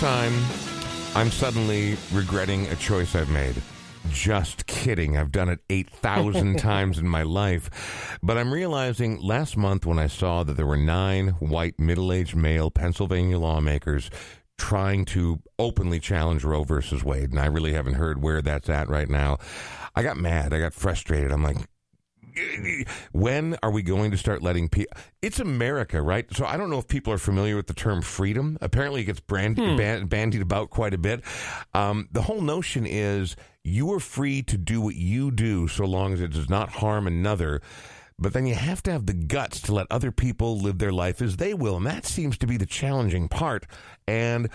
You know, for the first time, I'm suddenly regretting a choice I've made. Just kidding. I've done it 8,000 times in my life. But I'm realizing last month when I saw that there were nine white middle aged male Pennsylvania lawmakers trying to openly challenge Roe versus Wade, and I really haven't heard where that's at right now. I got mad. I got frustrated. I'm like, when are we going to start letting people? It's America, right? So I don't know if people are familiar with the term freedom. Apparently, it gets brand- hmm. band- bandied about quite a bit. Um, the whole notion is you are free to do what you do so long as it does not harm another. But then you have to have the guts to let other people live their life as they will. And that seems to be the challenging part. And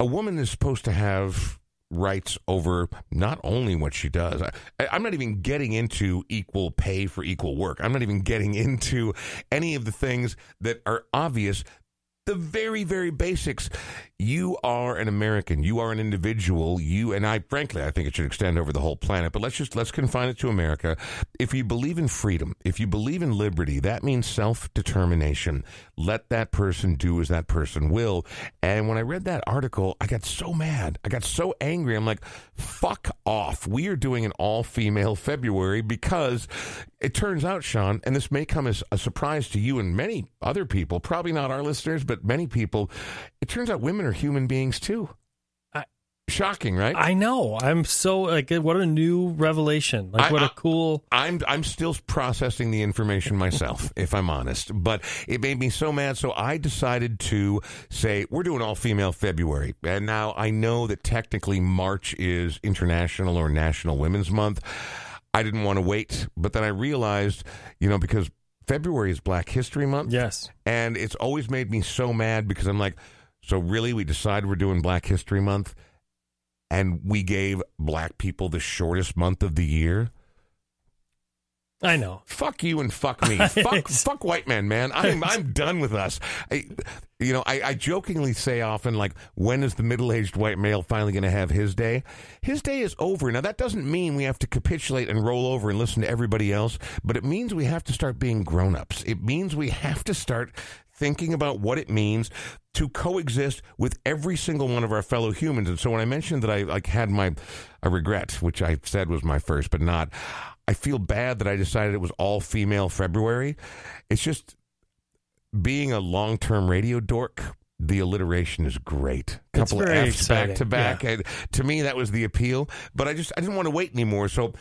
a woman is supposed to have rights over not only what she does. I, am not even getting into equal pay for equal work. I'm not even getting into any of the things that are obvious the very very basics. You are an american. You are an individual. You and i frankly i think it should extend over the whole planet but let's just let's confine it to america. If you believe in freedom if you believe in liberty that means self-determination. Let that person do as that person will. And when i read that article i got so mad. I got so angry. I'm like fuck off. We are doing an all-female february because it turns out sean and this may come as a surprise to you and many other people probably not our listeners but many people, it turns out women are human beings too. Shocking, right? I know. I'm so like, what a new revelation! Like, I, what a cool. I, I'm I'm still processing the information myself, if I'm honest. But it made me so mad, so I decided to say we're doing all female February, and now I know that technically March is International or National Women's Month. I didn't want to wait, but then I realized, you know, because February is Black History Month. Yes. And it's always made me so mad because I'm like, so really, we decide we're doing Black History Month and we gave black people the shortest month of the year? I know. Fuck you and fuck me. fuck, fuck white man, man. I'm I'm done with us. I, you know, I, I jokingly say often, like, when is the middle aged white male finally going to have his day? His day is over. Now, that doesn't mean we have to capitulate and roll over and listen to everybody else, but it means we have to start being grown ups. It means we have to start thinking about what it means to coexist with every single one of our fellow humans. And so when I mentioned that I like had my a regret, which I said was my first, but not, I feel bad that I decided it was all female February. It's just being a long term radio dork. The alliteration is great. A couple of F's exciting. back to back. Yeah. And to me, that was the appeal. But I just I didn't want to wait anymore. So,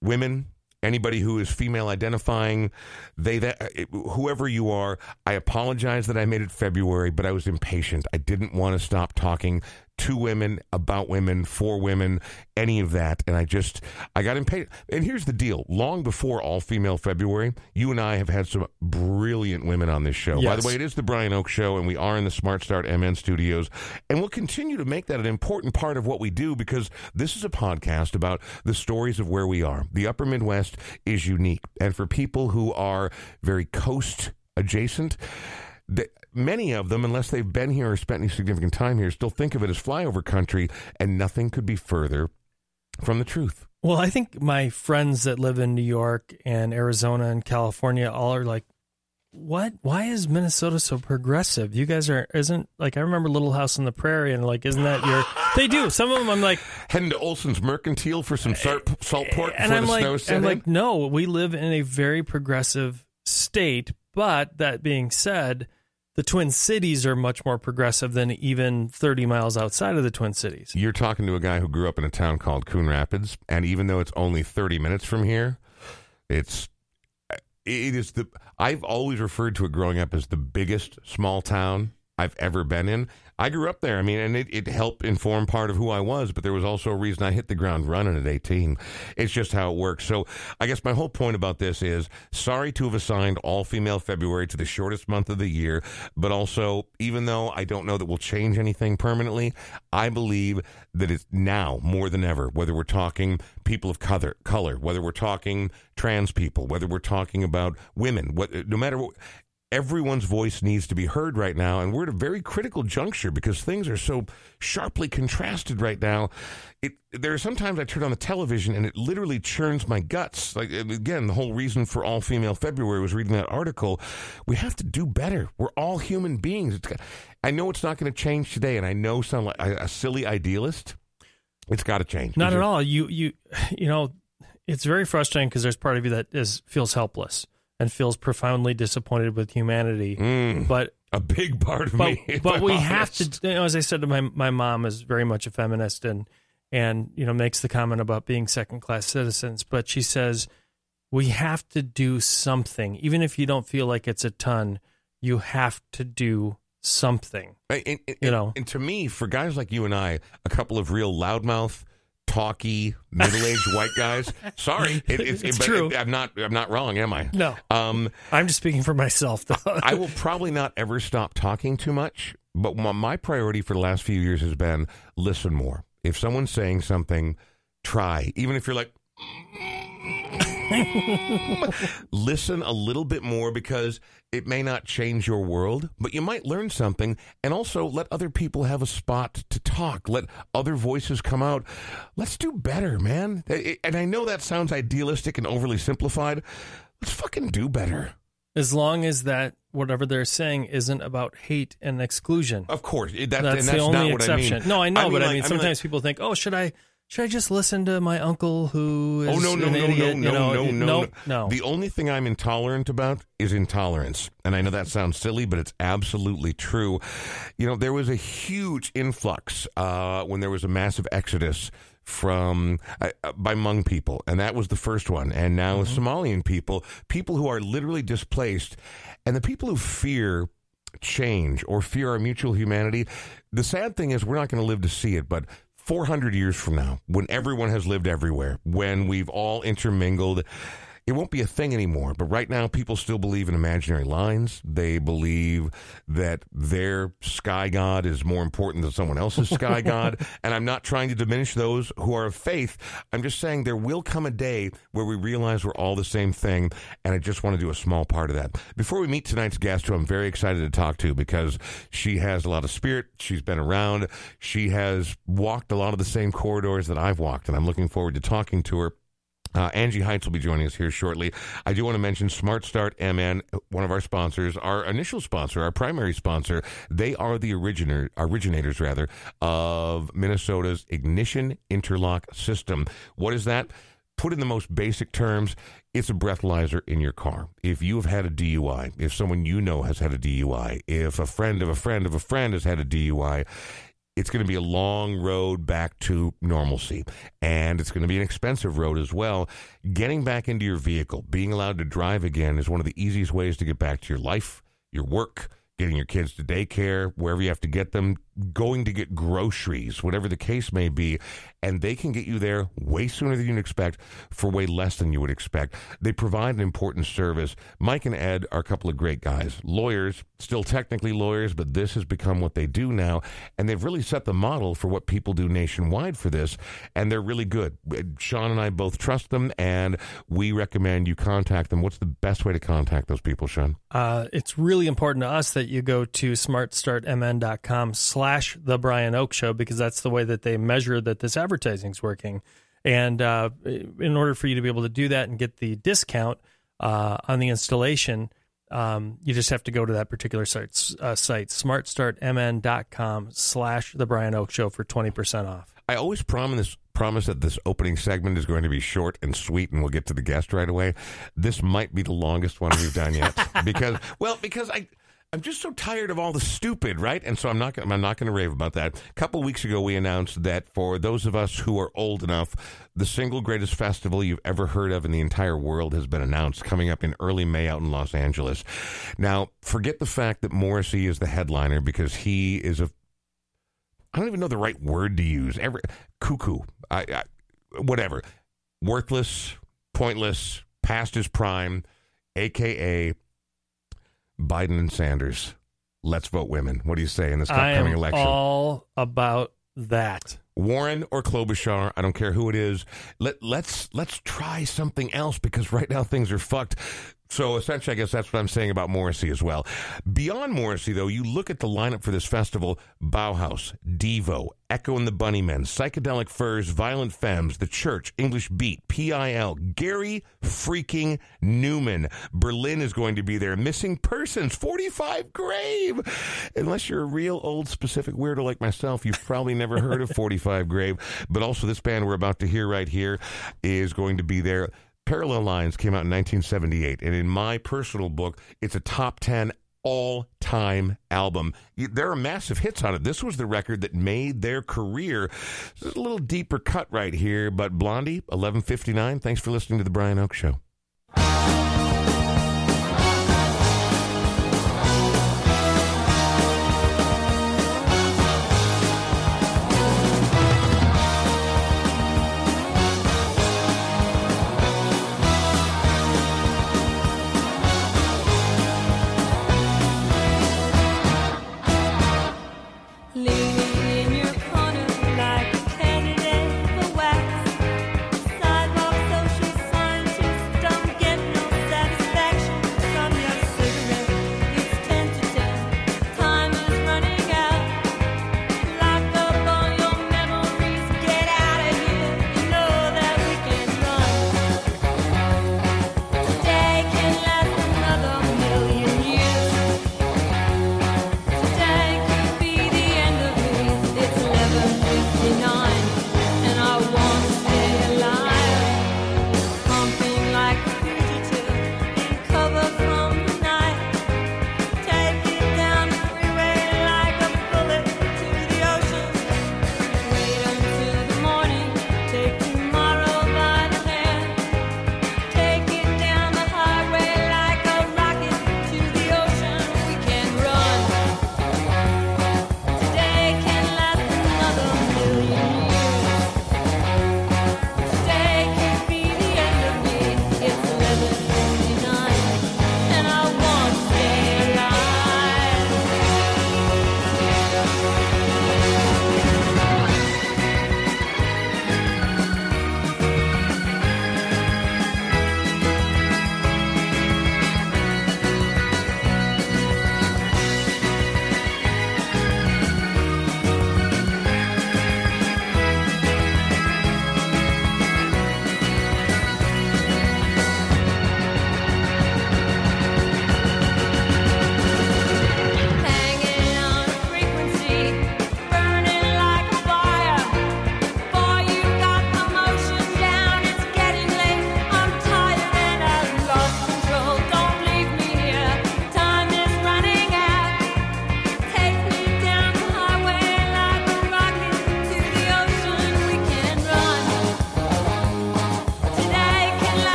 women, anybody who is female identifying, they that uh, whoever you are, I apologize that I made it February, but I was impatient. I didn't want to stop talking to women, about women, for women, any of that. And I just, I got impatient. And here's the deal long before All Female February, you and I have had some brilliant women on this show. Yes. By the way, it is the Brian Oake Show, and we are in the Smart Start MN studios. And we'll continue to make that an important part of what we do because this is a podcast about the stories of where we are. The upper Midwest is unique. And for people who are very coast adjacent, many of them, unless they've been here or spent any significant time here, still think of it as flyover country, and nothing could be further from the truth. Well, I think my friends that live in New York and Arizona and California all are like, what? Why is Minnesota so progressive? You guys are isn't like I remember Little House on the Prairie and like isn't that your? They do. Some of them I'm like heading to Oleson's Mercantile for some salt, salt pork and I'm like I'm in? like no, we live in a very progressive state. But that being said, the Twin Cities are much more progressive than even 30 miles outside of the Twin Cities. You're talking to a guy who grew up in a town called Coon Rapids, and even though it's only 30 minutes from here, it's it is the I've always referred to it growing up as the biggest small town I've ever been in. I grew up there. I mean, and it, it helped inform part of who I was, but there was also a reason I hit the ground running at 18. It's just how it works. So I guess my whole point about this is sorry to have assigned all female February to the shortest month of the year, but also, even though I don't know that we'll change anything permanently, I believe that it's now more than ever, whether we're talking people of color, color whether we're talking trans people, whether we're talking about women, what, no matter what, everyone's voice needs to be heard right now, and we're at a very critical juncture because things are so sharply contrasted right now. It there are sometimes I turn on the television and it literally churns my guts. Like again, the whole reason for all female February was reading that article. We have to do better. We're all human beings. It's, I know it's not going to change today, and I know sound like a, a silly idealist. It's got to change. Not at all. You you you know, it's very frustrating because there's part of you that is feels helpless and feels profoundly disappointed with humanity. Mm, But a big part of but me. but I'm we have to. You know, as I said to my my mom is very much a feminist and and you know makes the comment about being second class citizens, but she says we have to do something, even if you don't feel like it's a ton. You have to do something. And, and- You know. and to me, for guys like you and I, a couple of real loudmouth, talky, middle-aged white guys. Sorry, it, it's, It's but true. I'm not. I'm not wrong, am I? No, Um, I'm just speaking for myself. Though. I will probably not ever stop talking too much, but my, my priority for the last few years has been listen more. If someone's saying something, try. Even if you're like, listen a little bit more because it may not change your world, but you might learn something. And also let other people have a spot to talk. Let other voices come out. Let's do better, man. And I know that sounds idealistic and overly simplified. Let's fucking do better. as long as that whatever they're saying isn't about hate and exclusion. Of course, that, that's, that's the only not what exception. I mean. No, I know, I mean, but I like- mean, I mean, sometimes like- people think, "Oh, should I should I just listen to my uncle who is Oh no no an no idiot?" no you know, no no no no, no. The only thing I'm intolerant about is intolerance, and I know that sounds silly, but it's absolutely true. You know, there was a huge influx uh, when there was a massive exodus from uh, uh, by Hmong people, and that was the first one. And now Somalian people, people who are literally displaced, and the people who fear change or fear our mutual humanity. The sad thing is, we're not going to live to see it, but 400 years from now, when everyone has lived everywhere, when we've all intermingled, it won't be a thing anymore. But right now, people still believe in imaginary lines. They believe that their sky god is more important than someone else's sky god. And I'm not trying to diminish those who are of faith. I'm just saying there will come a day where we realize we're all the same thing. And I just want to do a small part of that. Before we meet tonight's guest, who I'm very excited to talk to because she has a lot of spirit. She's been around. She has walked a lot of the same corridors that I've walked. And I'm looking forward to talking to her. Uh, Angie Heights will be joining us here shortly. I do want to mention Smart Start MN, one of our sponsors, our initial sponsor, our primary sponsor. They are the originator, originators rather, of Minnesota's ignition interlock system. What is that? Put in the most basic terms, it's a breathalyzer in your car. If you have had a DUI, if someone you know has had a DUI, if a friend of a friend of a friend has had a DUI, it's going to be a long road back to normalcy. And it's going to be an expensive road as well. Getting back into your vehicle, being allowed to drive again, is one of the easiest ways to get back to your life, your work, getting your kids to daycare, wherever you have to get them, going to get groceries, whatever the case may be. And they can get you there way sooner than you'd expect for way less than you would expect. They provide an important service. Mike and Ed are a couple of great guys, lawyers, still technically lawyers, but this has become what they do now. And they've really set the model for what people do nationwide for this. And they're really good. Sean and I both trust them, and we recommend you contact them. What's the best way to contact those people, Sean? Uh, it's really important to us that you go to smartstartmn.com slash the Brian Oake Show because that's the way that they measure that this advertising is working. And uh, in order for you to be able to do that and get the discount uh, on the installation, um, you just have to go to that particular site, uh, site smartstartmn.com slash the Brian Oake Show for 20% off. I always promise promise that this opening segment is going to be short and sweet and we'll get to the guest right away. This might be the longest one we've done yet because well because I I'm just so tired of all the stupid, right? And so I'm not I'm not going to rave about that. A couple weeks ago we announced that for those of us who are old enough, the single greatest festival you've ever heard of in the entire world has been announced coming up in early May out in Los Angeles. Now, forget the fact that Morrissey is the headliner because he is a I don't even know the right word to use. Every cuckoo, I, I, whatever, worthless, pointless, past his prime, aka Biden and Sanders. Let's vote women. What do you say in this I upcoming am election? all about that. Warren or Klobuchar, I don't care who it is. Let let's let's try something else because right now things are fucked. So essentially, I guess that's what I'm saying about Morrissey as well. Beyond Morrissey, though, you look at the lineup for this festival Bauhaus, Devo, Echo and the Bunnymen, Psychedelic Furs, Violent Femmes, The Church, English Beat, PIL, Gary freaking Numan. Berlin is going to be there. Missing Persons, 45 Grave. Unless you're a real old specific weirdo like myself, you've probably never heard of 45 Grave. But also, this band we're about to hear right here is going to be there. Parallel Lines came out in 1978, and in my personal book, it's a top 10 all time album. There are massive hits on it. This was the record that made their career. This is a little deeper cut right here, but Blondie, 1159, thanks for listening to The Brian Oake Show.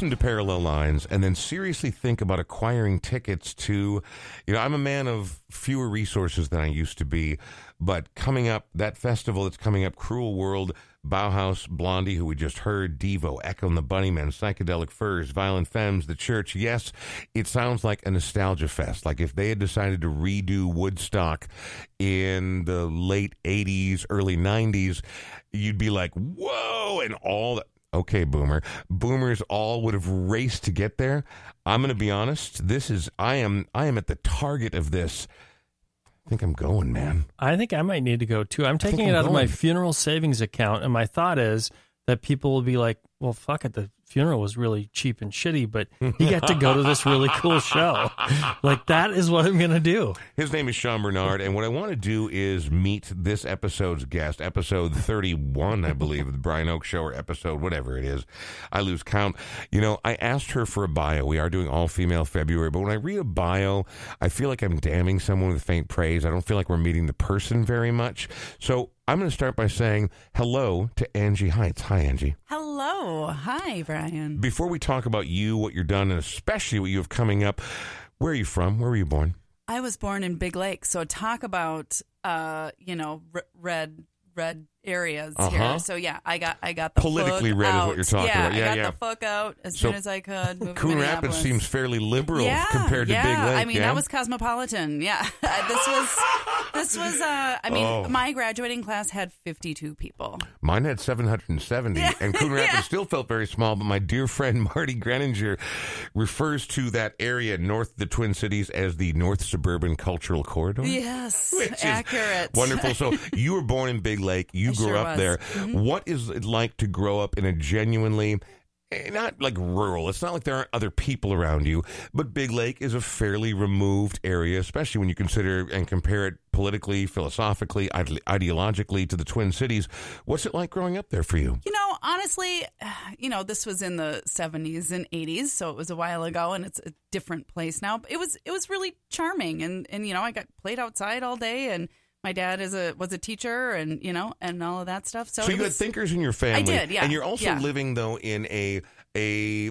Listen to Parallel Lines and then seriously think about acquiring tickets to, you know, I'm a man of fewer resources than I used to be, but coming up, that festival that's coming up, Cruel World, Bauhaus, Blondie, who we just heard, Devo, Echo and the Bunnymen, Psychedelic Furs, Violent Femmes, The Church. Yes, it sounds like a nostalgia fest. Like if they had decided to redo Woodstock in the late 80s, early 90s, you'd be like, whoa, and all that okay, boomer. Boomers all would have raced to get there. I'm going to be honest. This is I am I am at the target of this. I think I'm going, man. I think I might need to go too. I'm taking it I'm out of my funeral savings account, and my thought is that people will be like, well, fuck it. The funeral was really cheap and shitty, but he got to go to this really cool show. Like that is what I'm gonna do. His name is Sean Bernard, and what I want to do is meet this episode's guest, episode 31, I believe, of the Brian Oake Show, or episode whatever it is. I lose count. You know, I asked her for a bio. We are doing all female February, but when I read a bio, I feel like I'm damning someone with faint praise. I don't feel like we're meeting the person very much. So I'm going to start by saying hello to Angie Heights. Hi, Angie. Hello. Hi, Brian. Before we talk about you, what you're done, and especially what you have coming up, where are you from? Where were you born? I was born in Big Lake, so talk about uh, you know, r- red red areas Uh-huh. here. So yeah, I got I got the Politically red is what you're talking yeah, about. Yeah, I got yeah. the fuck out as So, soon as I could. Coon Rapids seems fairly liberal yeah, compared to yeah. Big Lake. I mean, that was cosmopolitan. Yeah, this was this was. Uh, I mean, Oh. my graduating class had 52 people. Mine had 770, and Coon Rapids still felt very small. But my dear friend Marty Greninger refers to that area north of the Twin Cities as the North Suburban Cultural Corridor. Yes, Which is accurate. Wonderful. So you were born in Big Lake. You I grew sure up was. there. Mhm. What is it like to grow up in a genuinely eh, not like rural. It's not like there aren't other people around you, but Big Lake is a fairly removed area, especially when you consider and compare it politically, philosophically, ide- ideologically to the Twin Cities. What's it like growing up there for you? You know, honestly, you know, this was in the 70s and 80s, so it was a while ago and it's a different place now. But it was it was really charming and and you know, I got played outside all day and my dad is a was a teacher and you know, and all of that stuff. So, So you had thinkers in your family. I did, yeah, And you're also yeah. living though in a a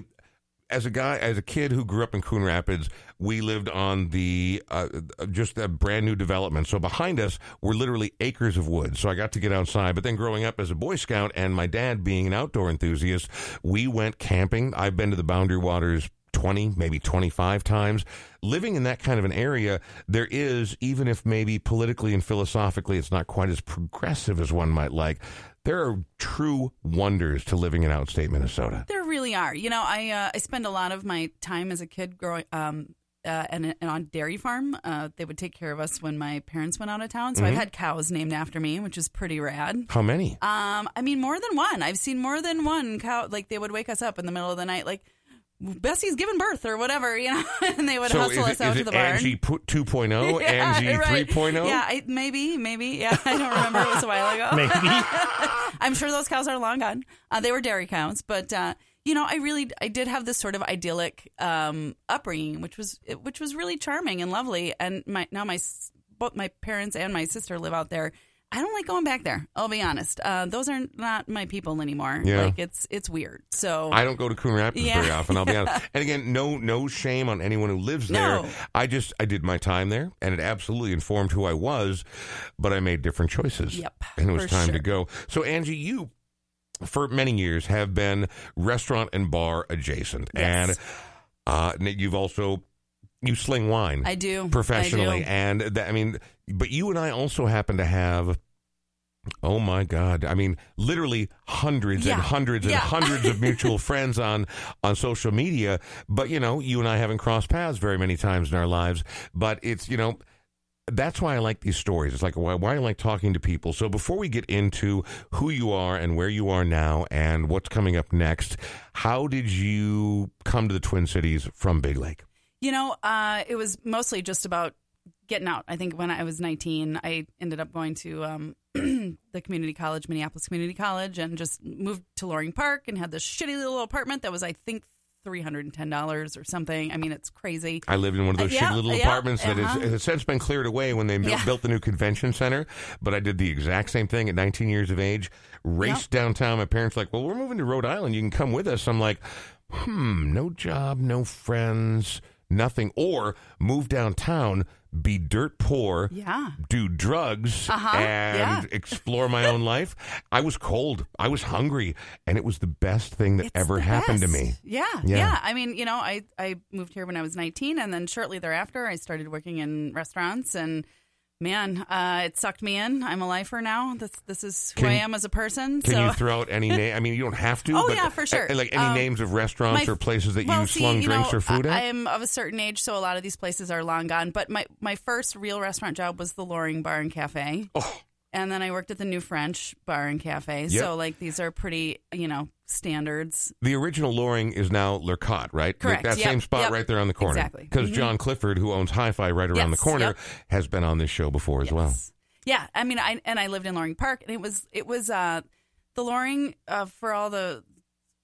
as a guy as a kid who grew up in Coon Rapids, we lived on the uh, just a brand new development. So behind us were literally acres of woods. So I got to get outside. But then growing up as a Boy Scout and my dad being an outdoor enthusiast, we went camping. I've been to the Boundary Waters 20, maybe 25 times. Living in that kind of an area, there is, even if maybe politically and philosophically it's not quite as progressive as one might like, there are true wonders to living in outstate Minnesota. there really are. You know, I uh, I spend a lot of my time as a kid growing um uh, and, and on dairy farm, uh, they would take care of us when my parents went out of town. So I've had cows named after me, which is pretty rad. How many? Um, I mean, more than one. I've seen more than one cow. Like they would wake us up in the middle of the night, like Bessie's giving birth or whatever, you know, and they would so hustle is us it, out is to the barn. Angie pu- 2.0, Angie oh? right. 3.0? Yeah, I, maybe, maybe. Yeah, I don't remember. It was a while ago. Maybe. I'm sure those cows are long gone. Uh, they were dairy cows, but uh, you know, I really, I did have this sort of idyllic um, upbringing, which was, which was really charming and lovely. And my now my both my parents and my sister live out there. I don't like going back there. I'll be honest. Uh, those are not my people anymore. Yeah. Like it's it's weird. So I don't go to Coon Rapids Yeah. very often. I'll be honest. And again, no, no shame on anyone who lives there. No. I just, I did my time there, and it absolutely informed who I was. But I made different choices. Yep, and it was time to go. So Angie, you for many years have been restaurant and bar adjacent, Yes. and uh, you've also you sling wine. I do professionally, I do. and that, I mean, but you and I also happen to have. Oh my God! I mean, literally hundreds Yeah. and hundreds and hundreds of mutual friends on on social media. But you know, you and I haven't crossed paths very many times in our lives. But it's you know, that's why I like these stories. It's like why, why I like talking to people. So before we get into who you are and where you are now and what's coming up next, how did you come to the Twin Cities from Big Lake? You know, uh, it was mostly just about getting out. I think when I was 19, I ended up going to um, the community college, Minneapolis Community College, and just moved to Loring Park and had this shitty little apartment that was, I think, $310 or something. I mean, it's crazy. I lived in one of those Uh, yeah, shitty little yeah, apartments that uh-huh. is, has since been cleared away when they built, Yeah. built the new convention center. But I did the exact same thing at 19 years of age. Raced downtown. My parents were like, "Well, we're moving to Rhode Island. You can come with us." I'm like, "Hmm, no job, no friends, nothing." Or move downtown, be dirt poor, Yeah. do drugs, Uh-huh, and yeah. explore my own life. I was cold. I was hungry, and it was the best thing that It's ever happened to me. Yeah, Yeah. yeah, I mean, you know, I, I moved here when I was 19, and then shortly thereafter, I started working in restaurants. And man, uh, it sucked me in. I'm a lifer now. This this is who Can- I am as a person. Can so you throw out any name? I mean, you don't have to. Oh, but, yeah, for sure. uh, Like any Um, names of restaurants my- or places that well, you see, slung you drinks know, or food I, at. I am of a certain age, so a lot of these places are long gone. But my my first real restaurant job was the Loring Bar and Cafe. Oh. And then I worked at the New French Bar and Cafe. Yep. So like these are pretty, you know, standards. The original Loring is now Lurcat, right? Correct. That Yep. same spot Yep. right there on the corner. Exactly. Because Mhm. John Clifford, who owns Hi-Fi right around the corner, Yep. has been on this show before as well. Yeah, I mean, I and I lived in Loring Park, and it was it was uh, the Loring uh, for all the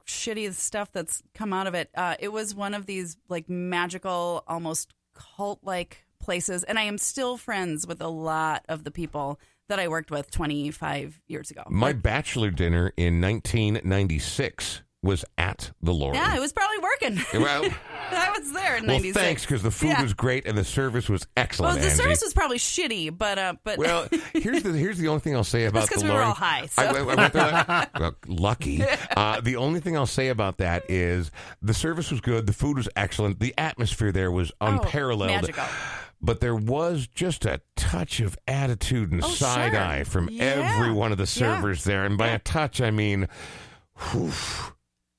shitty stuff that's come out of it. Uh, it was one of these like magical, almost cult like places, and I am still friends with a lot of the people that I worked with 25 years ago. My bachelor dinner in 1996 was at the Loring. yeah, it was probably working. Well, I was there in well, '96. thanks because the food Yeah. was great and the service was excellent. Well, the Angie. service was probably shitty, but uh, but Well, here's the here's the only thing I'll say about the we were all high, so. I, I went there well, lucky. Uh, the only thing I'll say about that is the service was good, the food was excellent, the atmosphere there was unparalleled. Oh, magical. But there was just a touch of attitude and Oh, side sure. eye from Yeah. every one of the Yeah. servers there, and by Yeah. a touch I mean. whew.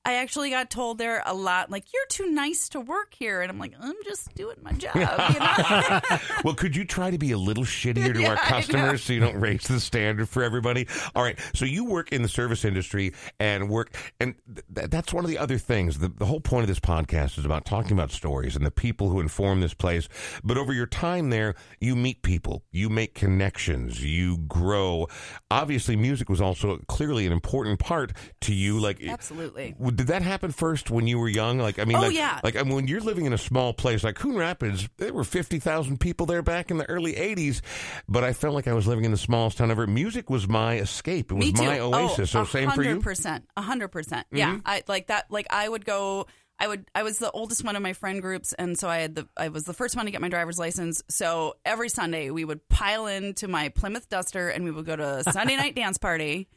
I actually got told there a lot, like you're too nice to work here, and I'm like, I'm just doing my job. You know? well, could you try to be a little shittier to Yeah, our customers so you don't raise the standard for everybody? All right. So you work in the service industry and work, and th- that's one of the other things. The, the whole point of this podcast is about talking about stories and the people who inform this place. But over your time there, you meet people, you make connections, you grow. Obviously, music was also clearly an important part to you. Like, Absolutely. Did that happen first when you were young? Like, I mean, Oh, like, yeah. like I mean, when you're living in a small place like Coon Rapids, there were fifty thousand people there back in the early '80s, but I felt like I was living in the smallest town ever. Music was my escape. It was my oasis. Oh, so same for you. Mm-hmm. percent, a hundred percent. Yeah, I like that. Like I would go. I would. I was the oldest one of my friend groups, and so I had the. I was the first one to get my driver's license. So every Sunday we would pile into my Plymouth Duster, and we would go to a Sunday night dance party.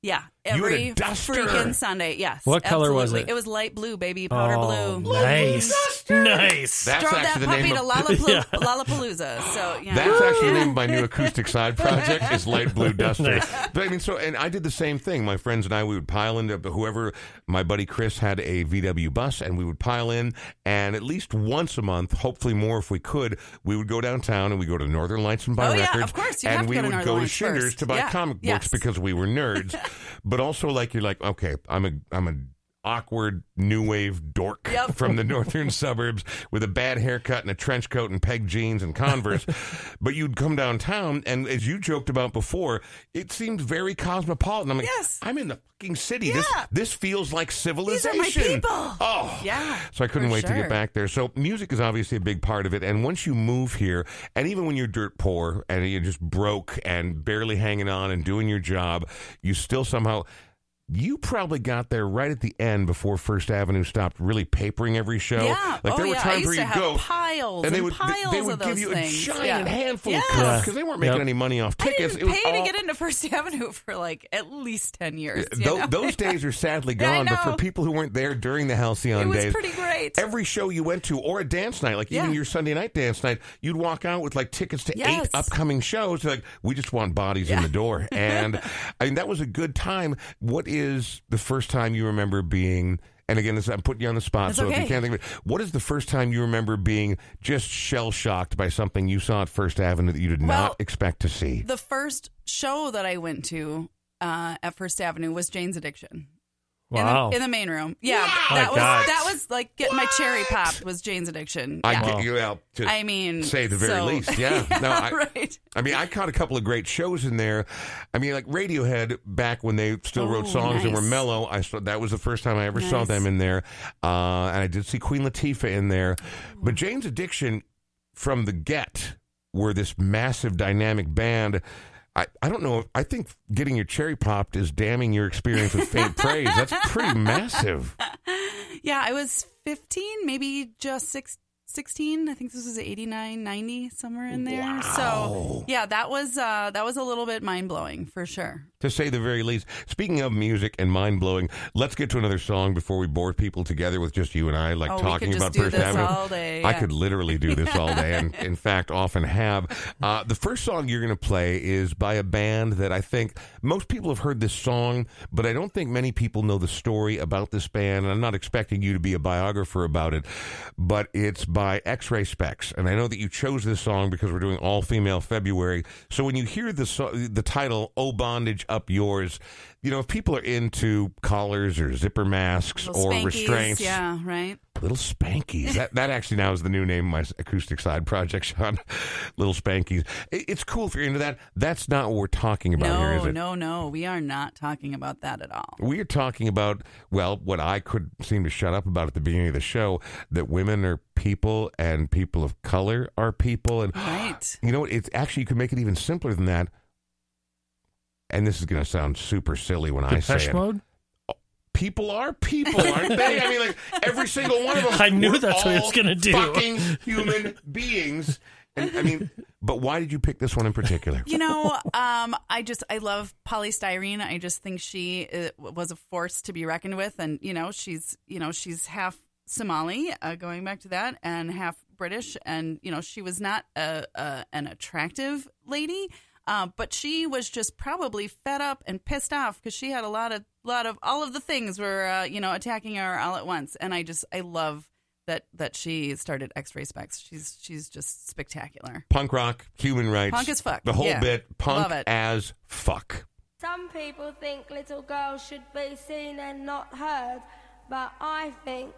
Yeah, You had a every Duster? freaking Sunday. Yes. What color was absolutely. it? It was light blue, baby, powder oh, blue. nice, nice. That's Drove that actually the puppy name to of. Lollapalooza. Yeah. Lollapalooza. So yeah. That's actually the name of my new acoustic side project is Light Blue Duster. But I mean, so and I did the same thing. My friends and I, we would pile into whoever. My buddy Chris had a VW bus, and we would pile in, and at least once a month, hopefully more if we could, we would go downtown and we go to Northern Lights and buy Oh, yeah, records. of course. You and have to we go to would Northern go to Lights Shinder's first. to buy Yeah. comic books because we were nerds. but also, like you're like, okay, I'm a I'm a awkward new wave dork Yep. from the northern suburbs with a bad haircut and a trench coat and peg jeans and Converse. but you'd come downtown, and as you joked about before, it seemed very cosmopolitan. I'm like, Yes. I'm in the fucking city. This Yeah. this feels like These civilization. are my people. Oh, Yeah. so I couldn't wait to get back there. So music is obviously a big part of it. And once you move here, and even when you're dirt poor and you're just broke and barely hanging on and doing your job, you still somehow. You probably got there right at the end before First Avenue stopped really papering every show. Yeah. Like oh, there were yeah. times used where to you have go piles and they and would piles they would of give those you things. a giant yeah. handful Yes. of cups because they weren't making Yep. any money off I tickets. didn't It was pay all- to get into First Avenue for like at least ten years. you Tho- know? those days are sadly Yeah, gone, but for people who weren't there during the Halcyon it was days, pretty great. every show you went to or a dance night like even your sunday night dance night you'd walk out with like tickets to Yes. eight upcoming shows like we just want bodies in the door and i mean that was a good time what is the first time you remember being and again, this, I'm putting you on the spot, It's so if you can't think of it, what is the first time you remember being just shell shocked by something you saw at First Avenue that you did Well, not expect to see? the first show that I went to uh, at First Avenue was Jane's Addiction. In the- In the, main room. Yeah. My That was God. that was like getting my cherry popped was Jane's Addiction. I yeah. get you out to I mean, say the very so- least. Yeah. No, I, right. I mean, I caught a couple of great shows in there. I mean, like Radiohead back when they still wrote Oh, songs and were mellow. I saw that was the first time I ever saw them in there, uh, and I did see Queen Latifah in there. But Jane's Addiction from the get were this massive dynamic band. I, I don't know. I think getting your cherry popped is damning your experience with faint praise. That's pretty massive. Yeah, I was 15, maybe just six, 16. I think this was 89, 90, somewhere in there. Wow. So, yeah, that was uh, that was a little bit mind blowing for sure. to say the very least. Speaking of music and mind blowing, let's get to another song before we bore people together with just you and I, like Oh, talking about do First this Avenue. all day, I could literally do this all day, and in fact, often have. Uh, the first song you're going to play is by a band that I think most people have heard this song, but I don't think many people know the story about this band. And I'm not expecting you to be a biographer about it, but it's by X-Ray Spex, and I know that you chose this song because we're doing all female February. So when you hear the so- the title "Oh Bondage Up Yours," you know, if people are into collars or zipper masks Little or spankies, restraints, Yeah, right. little spankies. that that actually now is the new name of my acoustic side project, Sean. little spankies. It- it's cool if you're into that. That's not what we're talking about here, is No, it? no, no. We are not talking about that at all. We are talking about, well, what I could seem to shut up about at the beginning of the show that women are people and people of color are people. And Right. you know what? It's actually, you could make it even simpler than that. And this is going to sound super silly when I say Depeche it. People are people, aren't they? I mean, like every single one of them. I knew we're that's what he was gonna do. Fucking human beings. And I mean, but why did you pick this one in particular? You know, um, I just I love Poly Styrene. I just think she uh, was a force to be reckoned with, and you know, she's you know she's half Somali, uh, going back to that, and half British, and you know, she was not a, a an attractive lady. Uh, but she was just probably fed up and pissed off because she had a lot of lot of all of the things were uh, you know attacking her all at once, and I just I love that that she started X-Ray Spex. She's she's just spectacular. Punk rock, human rights, Punk as fuck. the whole Yeah. bit. Punk Love it. as fuck. Some people think little girls should be seen and not heard, but I think.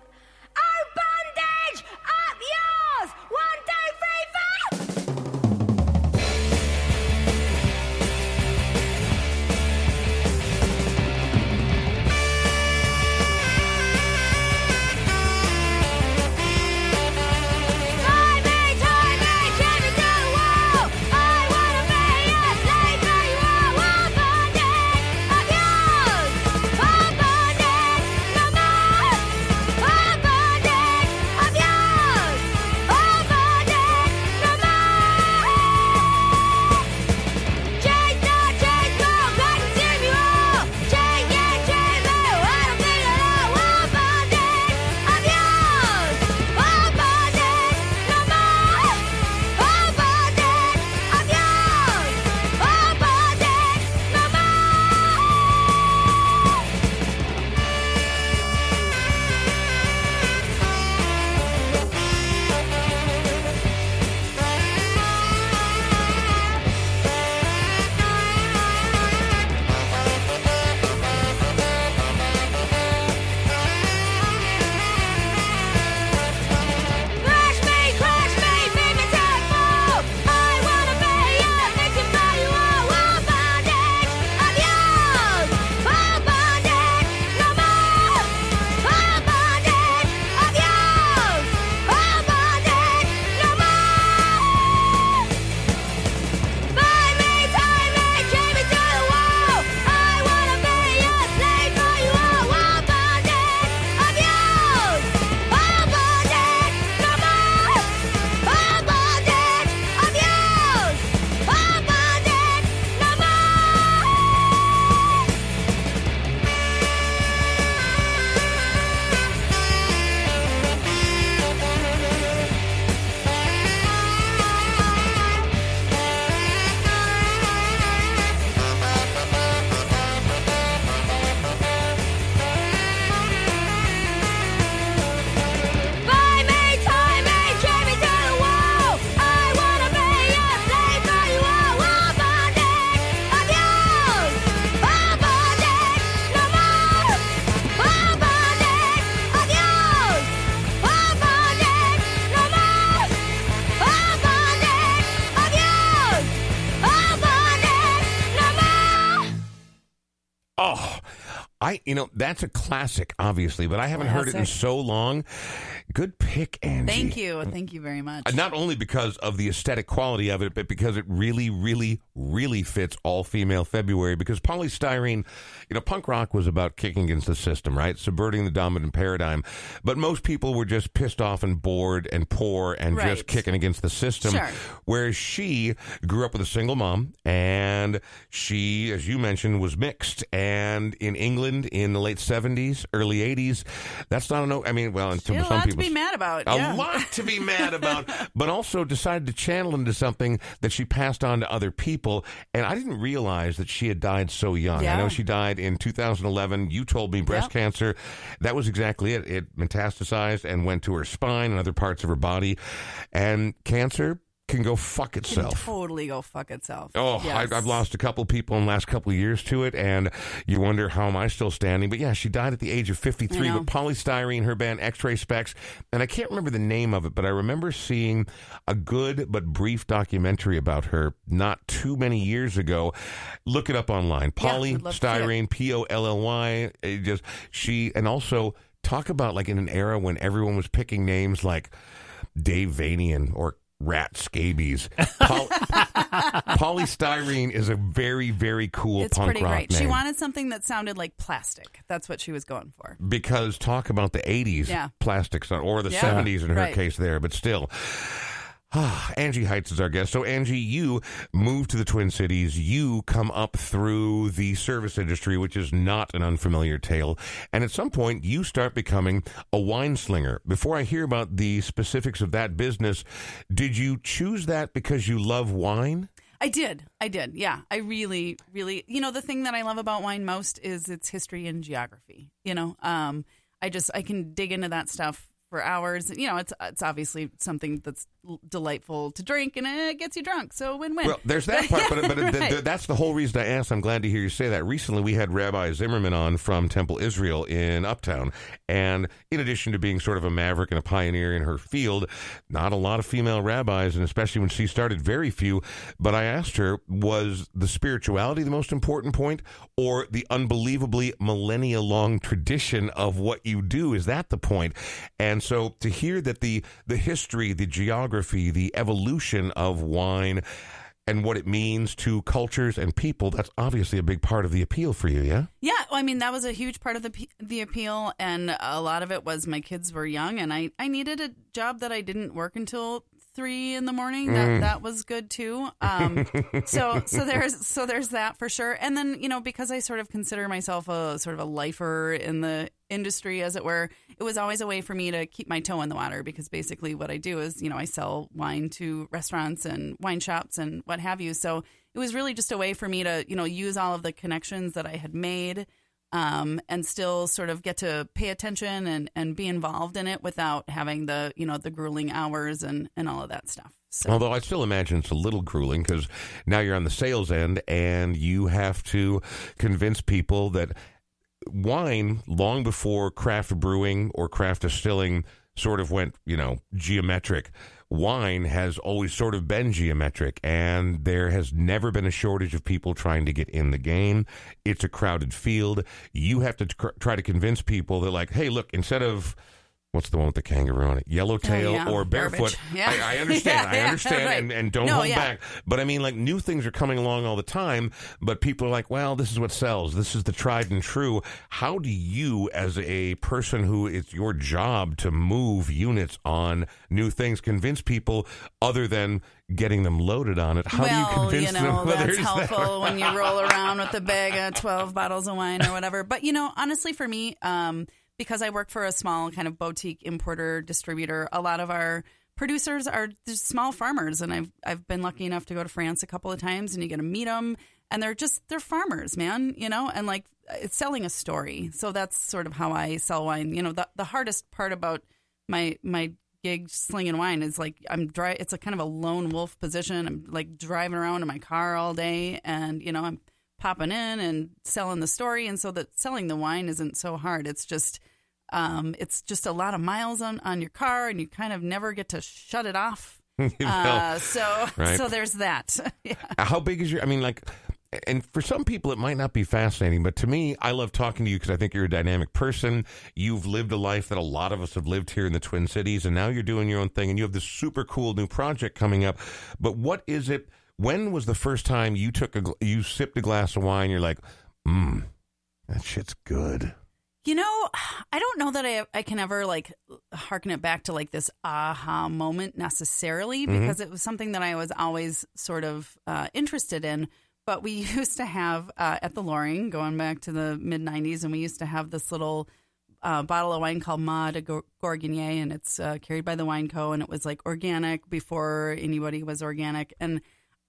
You know, that's a classic, obviously, but I haven't heard it in so long. Good pick, Angie. Thank you, thank you very much. Uh, Not only because of the aesthetic quality of it, but because it really, really, really fits all female February. Because Poly Styrene, you know, punk rock was about kicking against the system, right? Subverting the dominant paradigm. But most people were just pissed off and bored and poor and just kicking against the system. Sure. Whereas she grew up with a single mom and she, as you mentioned, was mixed. And in England in the late 70s, early 80s, that's not a no. I mean, well, and a some people. Be mad about. A yeah. lot to be mad about, but also decided to channel into something that she passed on to other people. And I didn't realize that she had died so young. I know she died in 2011. You told me breast Yep. cancer. That was exactly it. It metastasized and went to her spine and other parts of her body. And cancer can go fuck Can itself. totally go fuck itself. Oh, Yes. I, I've lost a couple people in the last couple of years to it, and you wonder how am I still standing? But yeah, she died at the age of I 53 know. with Poly Styrene, her band X-Ray Spex, and I can't remember the name of it, but I remember seeing a good but brief documentary about her not too many years ago. Look it up online. Yeah, would love to see it. Poly Styrene, P O L L Y. Just she, and also talk about like in an era when everyone was picking names like Dave Vanian or Rat Scabies. Poly- Poly Styrene is a very, very cool It's punk pretty rock great. name. She wanted something that sounded like plastic. That's what she was going for. because talk about the 80s Yeah. plastics or the Yeah. 70s in her Right. case there, but still. Angie Heights is our guest. So, Angie, you moved to the Twin Cities. You come up through the service industry, which is not an unfamiliar tale. And at some point, you start becoming a wine slinger. Before I hear about the specifics of that business, did you choose that because you love wine? I did. I did. Yeah. I really, really, you know, the thing that I love about wine most is its history and geography. You know, um, I just, I can dig into that stuff for hours. You know, it's, it's obviously something that's delightful to drink and it gets you drunk. So win win. Well, there's that part, but, but th- th- Right. that's the whole reason I asked. I'm glad to hear you say that. Recently, we had Rabbi Zimmerman on from Temple Israel in Uptown. And in addition to being sort of a maverick and a pioneer in her field, not a lot of female rabbis, and especially when she started, very few. But I asked her, was the spirituality the most important point, or the unbelievably millennia long tradition of what you do? Is that the point? And so to hear that the, the history, the geography, the evolution of wine, and what it means to cultures and people, that's obviously a big part of the appeal for you, yeah? Yeah, well, I mean that was a huge part of the the appeal, and a lot of it was my kids were young, and I I needed a job that I didn't work until three in the morning. That that was good too. Um, so so there's so there's that for sure, and then you know because I sort of consider myself a sort of a lifer in the industry, as it were, it was always a way for me to keep my toe in the water because basically what I do is you know I sell wine to restaurants and wine shops and what have you. So it was really just a way for me to you know use all of the connections that I had made um, and still sort of get to pay attention and, and be involved in it without having the you know the grueling hours and, and all of that stuff. So Although I still imagine it's a little grueling because now you're on the sales end and you have to convince people that wine, long before craft brewing or craft distilling sort of went, you know, geometric, wine has always sort of been geometric and there has never been a shortage of people trying to get in the game. It's a crowded field. You have to tr- try to convince people that, like, hey, look, instead of What's the one with the kangaroo on it? Yellowtail Oh, yeah. or barefoot? Yeah. I, I understand. I Yeah, understand. right. And, and don't No, hold back. But I mean, like, new things are coming along all the time, but people are like, well, this is what sells. This is the tried and true. How do you, as a person who it's your job to move units on new things, convince people other than getting them loaded on it? How well, do you convince know, them? that's it's that- helpful when you roll around with a bag of 12 bottles of wine or whatever. But, you know, honestly, for me, um, because I work for a small kind of boutique importer distributor, a lot of our producers are small farmers. And I've, I've been lucky enough to go to France a couple of times and you get to meet them. And they're just, they're farmers, man, you know, and like it's selling a story. So that's sort of how I sell wine. You know, the, the hardest part about my, my gig slinging wine is like I'm dry. It's a kind of a lone wolf position. I'm like driving around in my car all day, and you know I'm popping in and selling the story, and so that selling the wine isn't so hard. It's just um, it's just a lot of miles on on your car, and you kind of never get to shut it off. Uh, so Right. so there's that. yeah. How big is your? I mean, like, and for some people it might not be fascinating, but to me, I love talking to you because I think you're a dynamic person. You've lived a life that a lot of us have lived here in the Twin Cities, and now you're doing your own thing, and you have this super cool new project coming up. But what is it? When was the first time you took a you sipped a glass of wine? You're like, mmm, that shit's good. You know, I don't know that I I can ever like harken it back to like this aha moment necessarily because it was something that I was always sort of uh, interested in. But we used to have uh, at the Loring, going back to the mid '90s, and we used to have this little uh, bottle of wine called Ma de Gour- and it's uh, carried by the Wine Co. And it was like organic before anybody was organic, and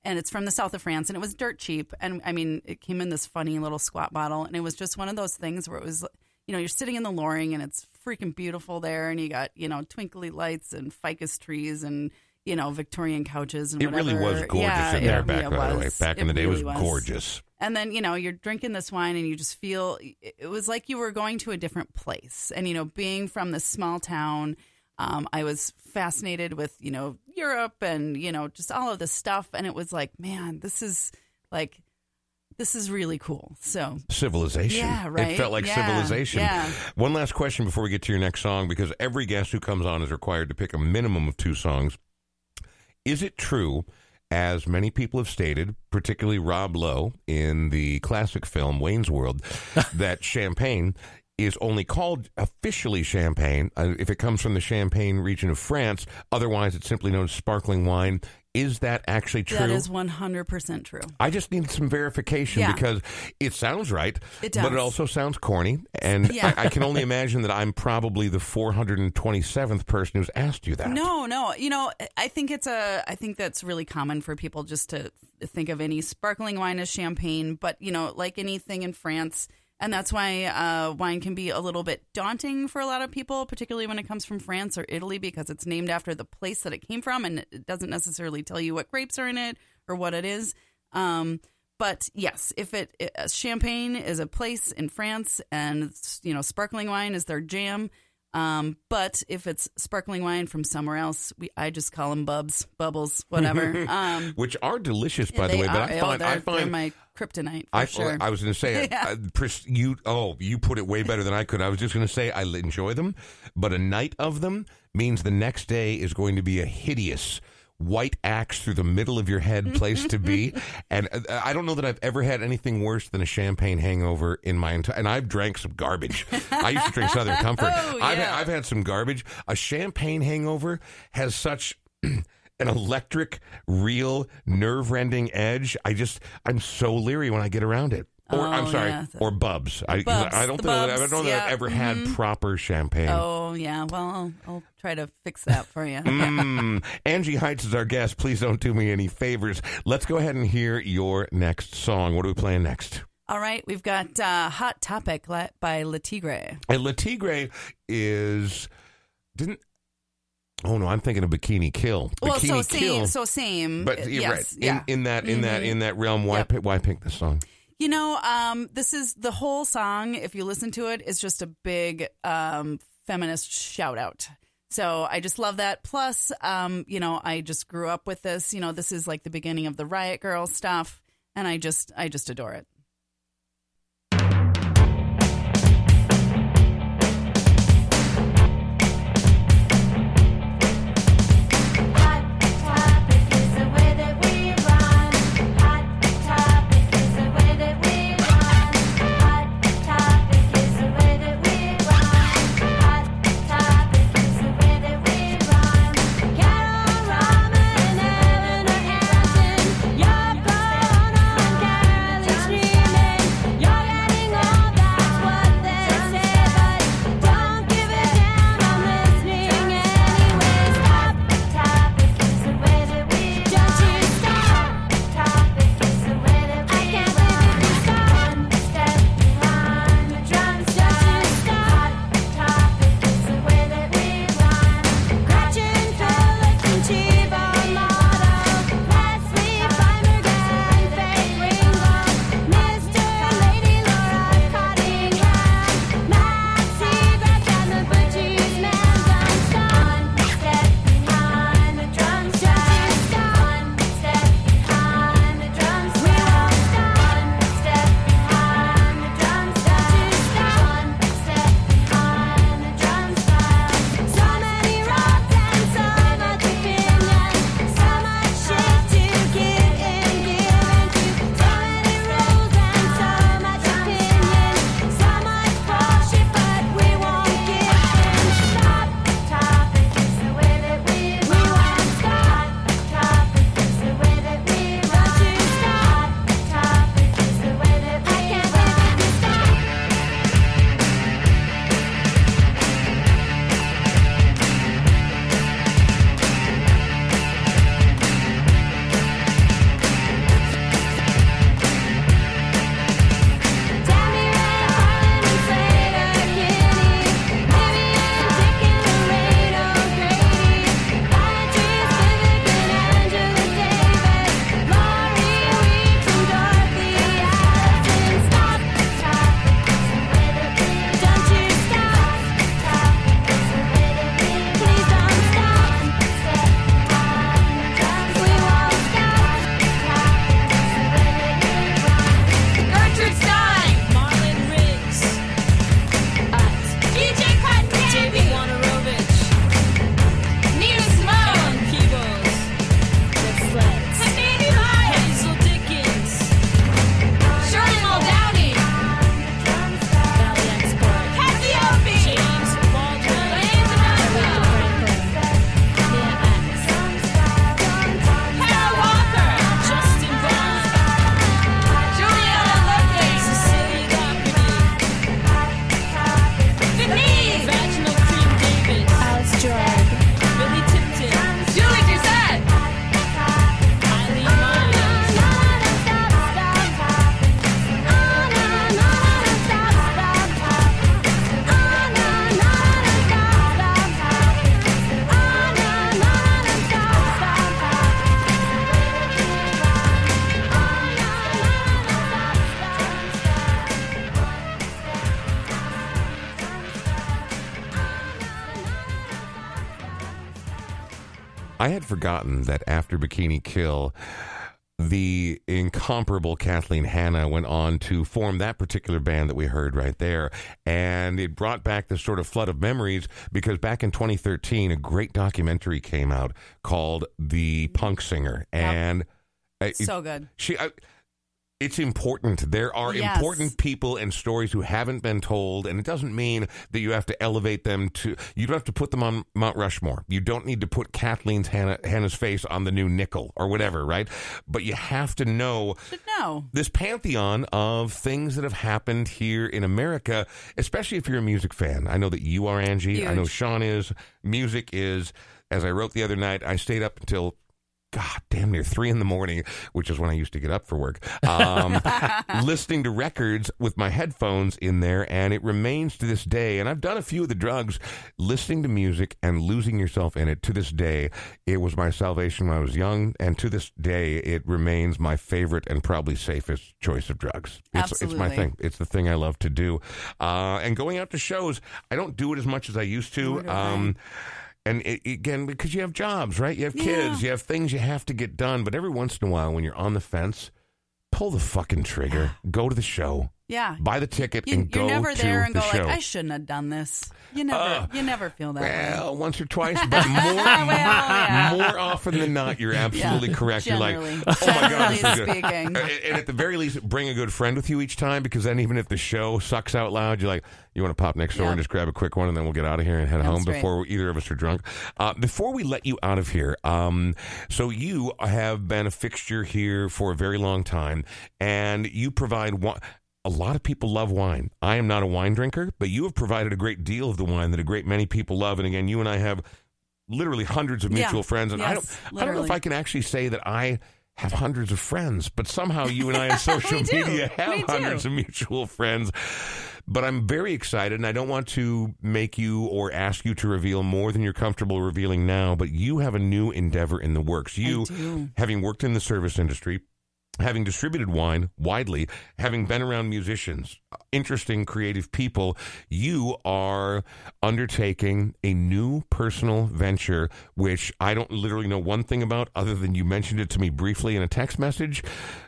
and it's from the south of France, and it was dirt cheap. And I mean, it came in this funny little squat bottle, and it was just one of those things where it was, you know, you're sitting in the Loring, and it's freaking beautiful there, and you got you know twinkly lights and ficus trees, and you know, Victorian couches and It really was gorgeous yeah, in there it- back it by the way. was. Back in the day, really it was, gorgeous. And then, you know, you're drinking this wine and you just feel it was like you were going to a different place. And, you know, being from this small town, um, I was fascinated with, you know, Europe and, you know, just all of this stuff. And it was like, man, this is like, this is really cool. So, Civilization. Yeah, right? It felt like Yeah, civilization. yeah. One last question before we get to your next song, because every guest who comes on is required to pick a minimum of two songs. Is it true, as many people have stated, particularly Rob Lowe in the classic film Wayne's World, that champagne is only called officially champagne uh, if it comes from the Champagne region of France. Otherwise, it's simply known as sparkling wine. Is that actually true? that is 100% true. I just need some verification Yeah. because it sounds right, It but it also sounds corny. And Yeah. I, I can only imagine that I'm probably the 427th person who's asked you that. No, no. You know, I think it's a. I think that's really common for people just to think of any sparkling wine as champagne. But you know, like anything in France, and that's why uh, wine can be a little bit daunting for a lot of people, particularly when it comes from France or Italy, because it's named after the place that it came from, and it doesn't necessarily tell you what grapes are in it or what it is. Um, but yes, if it, it uh, champagne is a place in France, and you know, sparkling wine is their jam. Um, but if it's sparkling wine from somewhere else, we I just call them bubs, bubbles, whatever. Um, Which are delicious, by the way. But are- I oh, find they're, I find my kryptonite. For I, sure. I was going to say Yeah. pres- you. Oh, you put it way better than I could. I was just going to say I enjoy them, but a night of them means the next day is going to be a hideous white axe through the middle of your head place to be. And uh, I don't know that I've ever had anything worse than a champagne hangover in my entire. And I've drank some garbage. I used to drink Southern Comfort. Oh, I've. I've had some garbage. A champagne hangover has such. An electric, real, nerve-rending edge. I just, I'm so leery when I get around it. Or I'm Oh, sorry, yeah. or Bubs. I, Bubs, I don't know. that- I Bubs, don't know that I've ever had mhm. proper champagne. oh yeah, well I'll, I'll try to fix that for you. Mm. Angie Heights is our guest. Please don't do me any favors. Let's go ahead and hear your next song. What are we playing next? All right, we've got uh, "Hot Topic" by Le Tigre. And Le Tigre is didn't. Oh no, I'm thinking of Bikini Kill. well, Bikini so same, Kill. so same. but uh, you're yes, right. yeah. In, in that in that in that realm, why Yep. pick, why pick this song? You know, um, this is the whole song. If you listen to it, it, is just a big um, feminist shout out. So I just love that. Plus, um, you know, I just grew up with this. You know, this is like the beginning of the Riot Girl stuff, and I just, I just adore it. I had forgotten that after Bikini Kill, the incomparable Kathleen Hanna went on to form that particular band that we heard right there. And it brought back this sort of flood of memories because back in 2013, a great documentary came out called The Punk Singer. And uh, it- So good. she. I, it's important. There are Yes. important people and stories who haven't been told, and it doesn't mean that you have to elevate them to. You don't have to put them on Mount Rushmore. You don't need to put Kathleen's Hanna, Hanna's face on the new nickel or whatever, right? But you have to know know. this pantheon of things that have happened here in America, especially if you're a music fan. I know that you are, Angie. I know Sean is. Music is. As I wrote the other night, I stayed up until. God, damn near three in the morning, which is when I used to get up for work, um, listening to records with my headphones in there. And it remains to this day, and I've done a few of the drugs, listening to music and losing yourself in it to this day. It was my salvation when I was young, and to this day, it remains my favorite and probably safest choice of drugs. It's, it's my thing. It's the thing I love to do. Uh, and going out to shows, I don't do it as much as I used to. I. And it, again, because you have jobs, right? You have kids, Yeah. you have things you have to get done. But every once in a while, when you're on the fence, pull the fucking trigger, ah. go to the show, Yeah. buy the ticket, You, and you're go never to there and the go show. like, I shouldn't have done this. You never, Uh, you never feel that. way. well, once or twice, but more, yeah. more often than not, you're absolutely correct. You're like, oh my god, this is good. Uh, And at the very least, bring a good friend with you each time because then even if the show sucks out loud, you're like, you want to pop next door Yeah. and just grab a quick one and then we'll get out of here and head home That's right. before either of us are drunk. Uh, before we let you out of here, um, so you have been a fixture here for a very long time and you provide one. A lot of people love wine. I am not a wine drinker, but you have provided a great deal of the wine that a great many people love. And again, you and I have literally hundreds of Yeah. mutual friends. And I don't, Yes, I don't know if. I can actually say that I have hundreds of friends, but somehow you and I on social media have We do. hundreds of mutual friends. But I'm very excited, and I don't want to make you or ask you to reveal more than you're comfortable revealing now. But you have a new endeavor in the works. You, having worked in the service industry, having distributed wine widely, having been around musicians, interesting, creative people, you are undertaking a new personal venture, which I don't literally know one thing about other than you mentioned it to me briefly in a text message.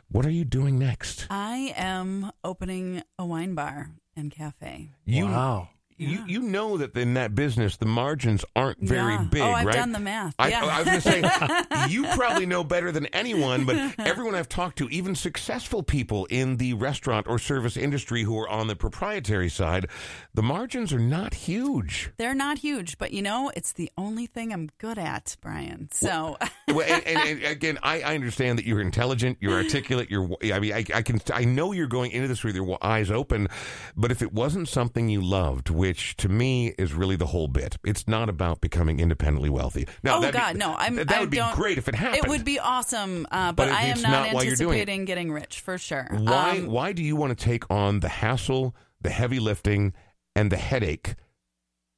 What are you doing next? I am opening a wine bar and cafe. You, wow. You, you know that in that business the margins aren't very Yeah. big, Oh, I've right? done the math. I, Yeah. I was going to say, you probably know better than anyone, but everyone I've talked to, even successful people in the restaurant or service industry who are on the proprietary side, the margins are not huge. They're not huge, but you know, it's the only thing I'm good at, Brian. So well, and, and, and again, I, I understand that you're intelligent, you're articulate, you're. I mean, I, I can, I know you're going into this with your eyes open, but if it wasn't something you loved, which to me is really the whole bit, it's not about becoming independently wealthy. Now, oh God, be, no! I'm. that I would be great if it happened. It would be awesome, uh, but, But it- I am not, not why you're doing it. anticipating getting rich for sure. Why? Um, why do you want to take on the hassle, the heavy lifting, and the headache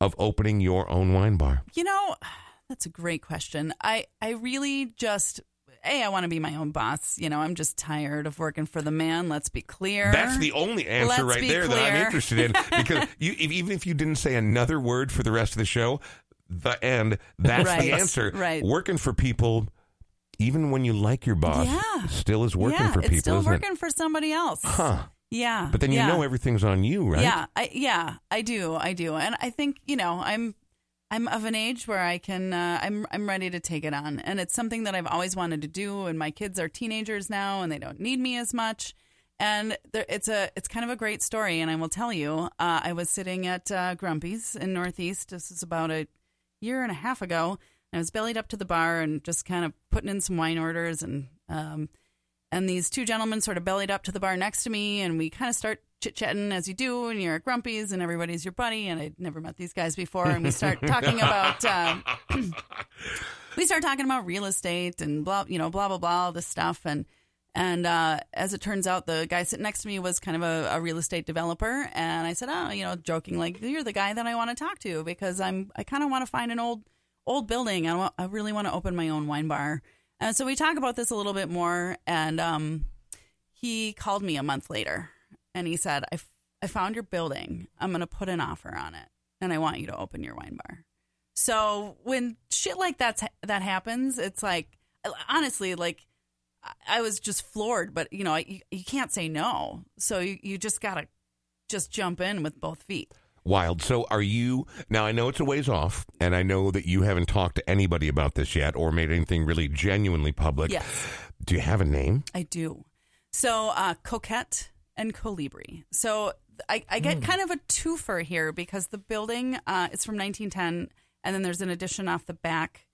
of opening your own wine bar? You know, that's a great question. I I really just a I want to be my own boss. You know, I'm just tired of working for the man. Let's be clear. That's the only answer Let's right there that I'm interested in because you, even if you didn't say another word for the rest of the show, the end. That's the answer. right. Working for people, even when you like your boss, Yeah. still is working yeah, for it's people, still isn't working for somebody else. Huh. Yeah, But then you yeah. know everything's on you, right? Yeah, I, yeah, I do, I do, and I think you know, I'm, I'm of an age where I can, uh, I'm, I'm ready to take it on, and it's something that I've always wanted to do. And my kids are teenagers now, and they don't need me as much. And there, it's a, it's kind of a great story, and I will tell you. Uh, I was sitting at uh, Grumpy's in Northeast. This is about a year and a half ago. I was bellied up to the bar and just kind of putting in some wine orders and. Um, and these two gentlemen sort of bellied up to the bar next to me, and we kind of start chit chatting as you do, and you're at Grumpy's, and everybody's your buddy. And I'd never met these guys before, and we start talking about uh, we start talking about real estate and blah, you know, blah blah blah, all this stuff, and and uh, as it turns out, the guy sitting next to me was kind of a, a real estate developer, and I said, oh, you know, joking like you're the guy that I want to talk to because I'm I kind of want to find an old old building. I, want, I really want to open my own wine bar. And so we talk about this a little bit more. And um, he called me a month later and he said, I, f- I found your building. I'm going to put an offer on it and I want you to open your wine bar. So when shit like that's that happens, it's like honestly, like I- was just floored. But you know, you, you can't say no, so you, you just gotta just jump in with both feet. Wild. So are you now I know it's a ways off and I know that you haven't talked to anybody about this yet or made anything really genuinely public. Yes. Do you have a name? I do. So, uh, Coquette and Colibri. So, I, I get kind of a twofer here because the building uh, is from 1910, and then there's an addition off the back.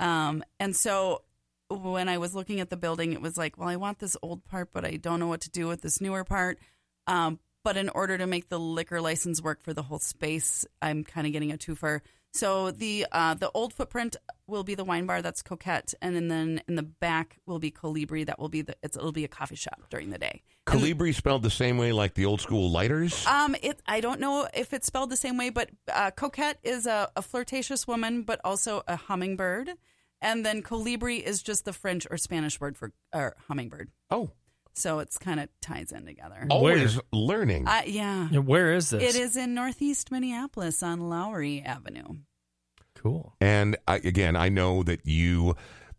Um, and so, when I was looking at the building, it was like, well, I want this old part, but I don't know what to do with this newer part. Um, but in order to make the liquor license work for the whole space, I'm kind of getting a twofer. So the uh, the old footprint will be the wine bar that's Coquette, and then, then in the back will be Colibri. That will be the it's, it'll be a coffee shop during the day. Colibri spelled the same way like the old school lighters? Um, it I don't know if it's spelled the same way, but uh, Coquette is a, a flirtatious woman, but also a hummingbird, and then Colibri is just the French or Spanish word for or hummingbird. oh, So it's kind of ties in together. always learning. Uh, yeah. Yeah, Where is this? It is in Northeast Minneapolis on Lowry Avenue. cool. And I, again, I know that you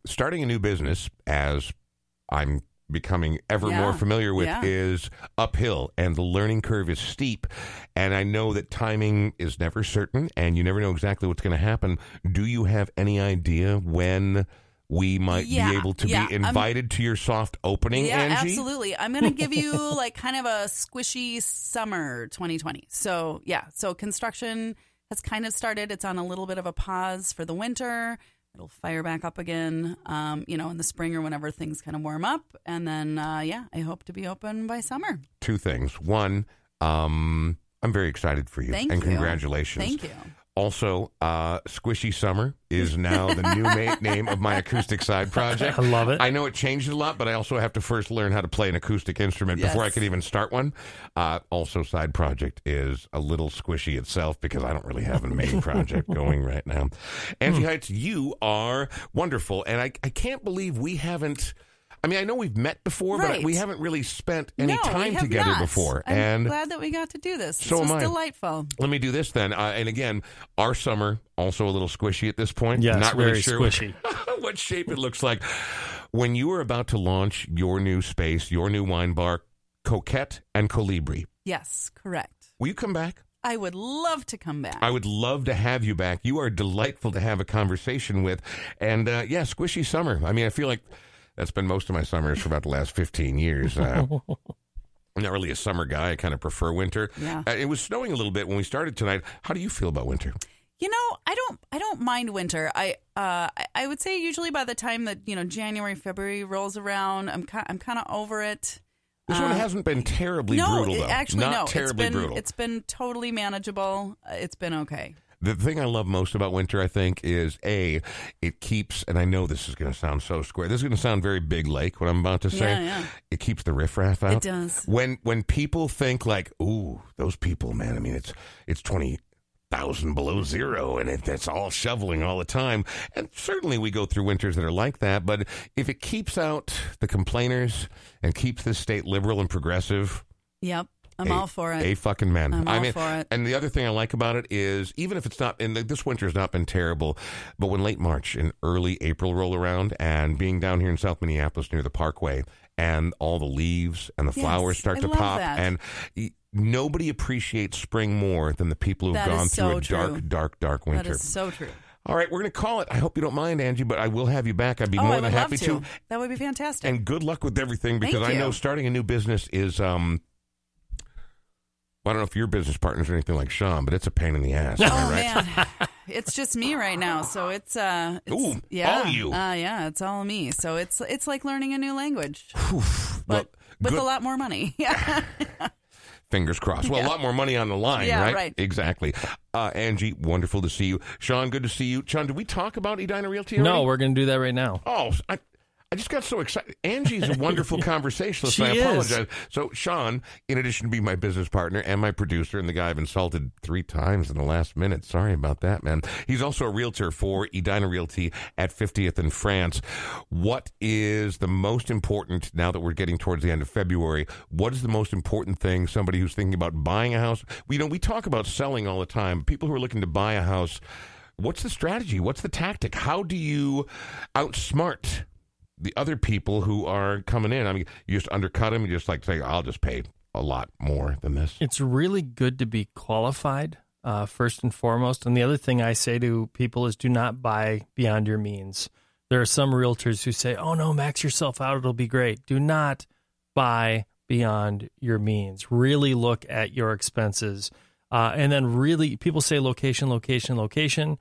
starting a new business, as I'm becoming ever Yeah. more familiar with, Yeah. is uphill and the learning curve is steep. And I know that timing is never certain and you never know exactly what's going to happen. Do you have any idea when? We might Yeah, be able to yeah, be I'm- invited to your soft opening, yeah, Angie. absolutely. I'm going to give you like kind of a squishy summer 2020. So, yeah. So, construction has kind of started. It's on a little bit of a pause for the winter. It'll fire back up again, um, you know, in the spring or whenever things kind of warm up. And then, uh, yeah, I hope to be open by summer. Two things. One, um, I'm very excited for you, Thank and you. congratulations. Thank you. Also, uh, Squishy Summer is now the new ma- name of my acoustic side project. I love it. I know it changed a lot, but I also have to first learn how to play an acoustic instrument before I Yes. can even start one. Uh, also, side project is a little squishy itself because I don't really have a main project going right now. Angie Hmm. Heights, you are wonderful, and I, I can't believe we haven't. I mean, I know we've met before, but we haven't really spent any no, time together not. before. I'm and glad that we got to do this. So this was am I. delightful. let me do this then. Uh, and again, our summer also a little squishy at this point. Yeah, not very really sure squishy. what shape it looks like. When you were about to launch your new space, your new wine bar, Coquette and Colibri, Yes, correct. will you come back? I would love to come back. I would love to have you back. You are delightful to have a conversation with. And uh, yeah, squishy summer. I mean, I feel like that's been most of my summers for about the last 15 years. Uh, I'm not really a summer guy. I kind of prefer winter. Yeah. Uh, it was snowing a little bit when we started tonight. How do you feel about winter? You know, I don't I don't mind winter. I uh I- I would say usually by the time that, you know, January, February rolls around, I'm ki- I'm kind of over it. This one Uh, hasn't been terribly no, brutal, it- though. actually Not no. terribly it's been brutal. it's been totally manageable. Uh, It's been okay. The thing I love most about winter, I think, is A, it keeps, and I know this is going to sound so square. This is going to sound very big lake, what I'm about to say. Yeah, yeah. It keeps the riffraff out. It does. When when people think like, ooh, those people, man, I mean, it's it's 20,000 below zero and it, it's all shoveling all the time. And certainly we go through winters that are like that. But if it keeps out the complainers and keeps this state liberal and progressive, Yep. I'm a- all for it. A fucking man. I'm I all mean, for it. And the other thing I like about it is, even if it's not, and this winter has not been terrible, but when late March and early April roll around, and being down here in South Minneapolis near the Parkway, and all the leaves and the Yes, flowers start I to pop, that. and y- nobody appreciates spring more than the people who've That gone is through so a true. dark, dark, dark winter. is so true. All right, we're going to call it. I hope you don't mind, Angie, but I will have you back. I'd be oh, more than happy love to. That would be fantastic. and good luck with everything because I know starting a new business is um I don't know if your business partners are anything like Sean, but it's a pain in the ass. Oh right? man, it's just me right now, so it's uh, it's, Ooh, yeah, all you. uh, yeah, it's all me. So it's it's like learning a new language, Well, but with good- a lot more money. Yeah, fingers crossed. Well, a lot more money on the line, Yeah, right? right. Exactly. Uh, Angie, wonderful to see you. Sean, good to see you. Sean, did we talk about Edina Realty? No, we're going to do that right now. Oh, I, I just got so excited. Angie's a wonderful conversationalist. I apologize. So, Sean, in addition to being my business partner and my producer, and the guy I've insulted three times in the last minute. Sorry about that, man. He's also a realtor for Edina Realty at 50th in France. What is the most important now that we're getting towards the end of February? What is the most important thing somebody who's thinking about buying a house? We, you know, we talk about selling all the time. People who are looking to buy a house what's the strategy? What's the tactic? How do you outsmart the other people who are coming in? I mean, you just undercut them. You just like say, "I'll just pay a lot more than this." It's really good to be qualified, uh, first and foremost. And the other thing I say to people is do not buy beyond your means. There are some realtors who say, oh, no, max yourself out. It'll be great. Do not buy beyond your means. Really look at your expenses. Uh, and then, really, people say location, location, location.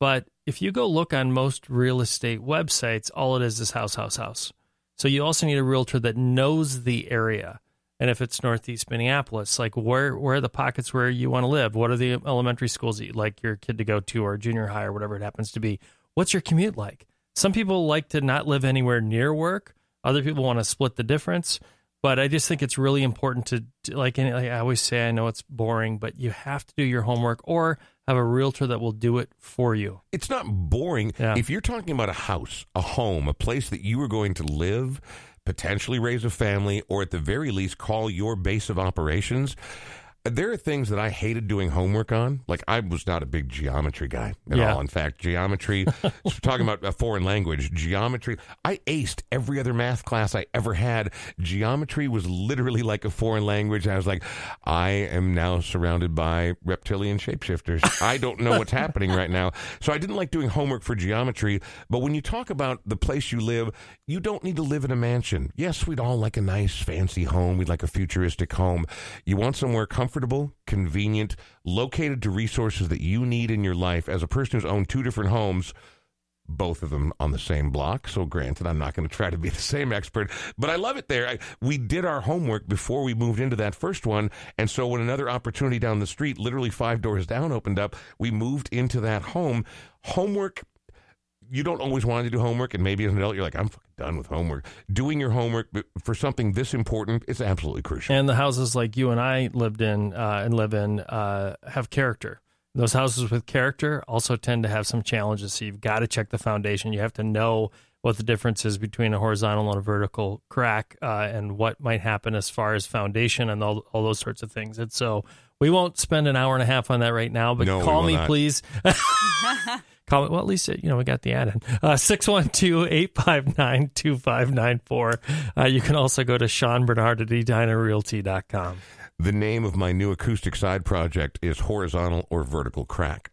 But if you go look on most real estate websites, all it is is house, house, house. So you also need a realtor that knows the area. And if it's Northeast Minneapolis, like where where are the pockets where you want to live? What are the elementary schools that you'd like your kid to go to, or junior high, or whatever it happens to be? What's your commute like? Some people like to not live anywhere near work. Other people want to split the difference. But I just think it's really important to, to like, any- like I always say, I know it's boring, but you have to do your homework or have a realtor that will do it for you. it's not boring. Yeah. If you're talking about a house, a home, a place that you are going to live, potentially raise a family, or at the very least call your base of operations, there are things that I hated doing homework on. Like I was not a big geometry guy at Yeah. all. In fact, geometry, talking about a foreign language, geometry, I aced every other math class I ever had. Geometry was literally like a foreign language. I was like, I am now surrounded by reptilian shapeshifters. I don't know what's happening right now. So I didn't like doing homework for geometry. But when you talk about the place you live, you don't need to live in a mansion. Yes, we'd all like a nice, fancy home. We'd like a futuristic home. You want somewhere comfortable, convenient, located to resources that you need in your life. As a person who's owned two different homes, both of them on the same block. So, granted, I'm not going to try to be the same expert, but I love it there. I, we did our homework before we moved into that first one. And so, when another opportunity down the street, literally five doors down, opened up, we moved into that home. Homework. You don't always want to do homework, and maybe as an adult, you're like, I'm fucking done with homework. Doing your homework for something this important is absolutely crucial. And the houses like you and I lived in uh, and live in uh, have character. Those houses with character also tend to have some challenges. So you've got to check the foundation. You have to know what the difference is between a horizontal and a vertical crack uh, and what might happen as far as foundation and all, all those sorts of things. And so we won't spend an hour and a half on that right now, but No, call me, not. please. Me. Well, at least, you know, we got the ad in. Uh, 612-859-2594. Uh, you can also go to Sean Bernard at edinarealty.com. The name of my new acoustic side project is Horizontal or Vertical Crack.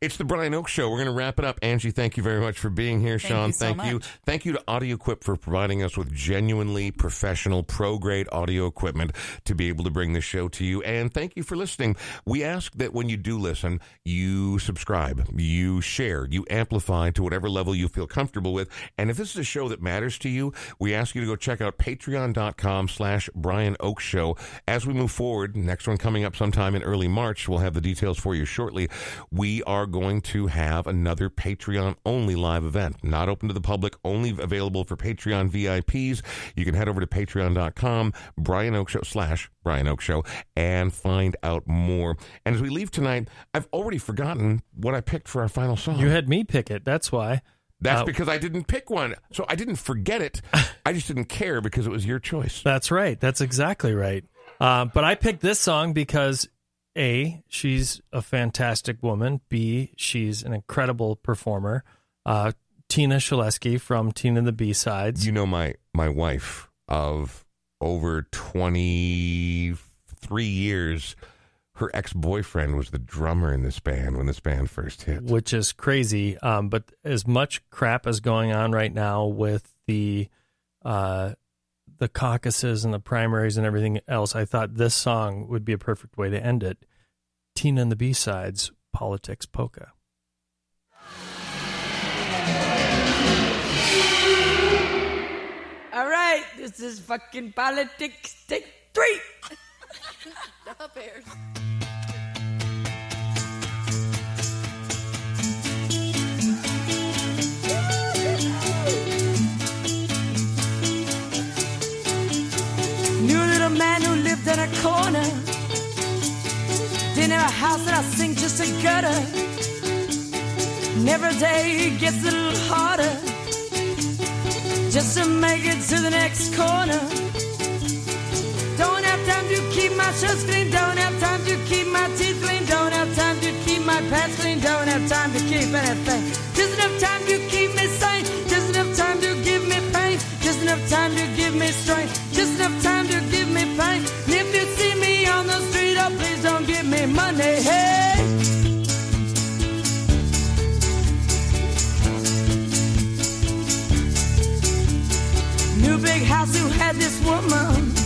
It's the Brian Oake Show. We're going to wrap it up. Angie, thank you very much for being here. Thank Sean, you so thank you. much. Thank you to AudioQuip for providing us with genuinely professional, pro grade audio equipment to be able to bring this show to you. And thank you for listening. We ask that when you do listen, you subscribe, you share, you amplify to whatever level you feel comfortable with. And if this is a show that matters to you, we ask you to go check out patreon.com slash Brian Oake Show. As we move forward, next one coming up sometime in early March, we'll have the details for you shortly. We are going to have another Patreon only live event, not open to the public, only available for Patreon VIPs. You can head over to patreon.com, Brian Oake Show slash Brian Oake Show, and find out more. And as we leave tonight, I've already forgotten what I picked for our final song. You had me pick it. That's why. That's uh, because I didn't pick one. So I didn't forget it. I just didn't care because it was your choice. That's right. That's exactly right. Uh, but I picked this song because A, she's a fantastic woman. B, she's an incredible performer. Uh, Tina Schlieske from Tina and the B Sides. You know my my wife of over 23 years her ex-boyfriend was the drummer in this band when this band first hit. which is crazy. Um, but as much crap as going on right now with the uh, the caucuses and the primaries and everything else, I thought this song would be a perfect way to end it. Tina and the B sides, politics polka. All right, this is fucking politics. Take three. Knew than a corner. in a house that I sink just a gutter. And every day gets a little harder just to make it to the next corner. Don't have time to keep my shirts clean. Don't have time to keep my teeth clean. Don't have time to keep my pants clean. Don't have time to keep anything. Just enough time to keep me sane enough time to give me strength, just enough time to give me pain. And If you see me on the street, oh, please don't give me money. Hey. New big house, who had this woman?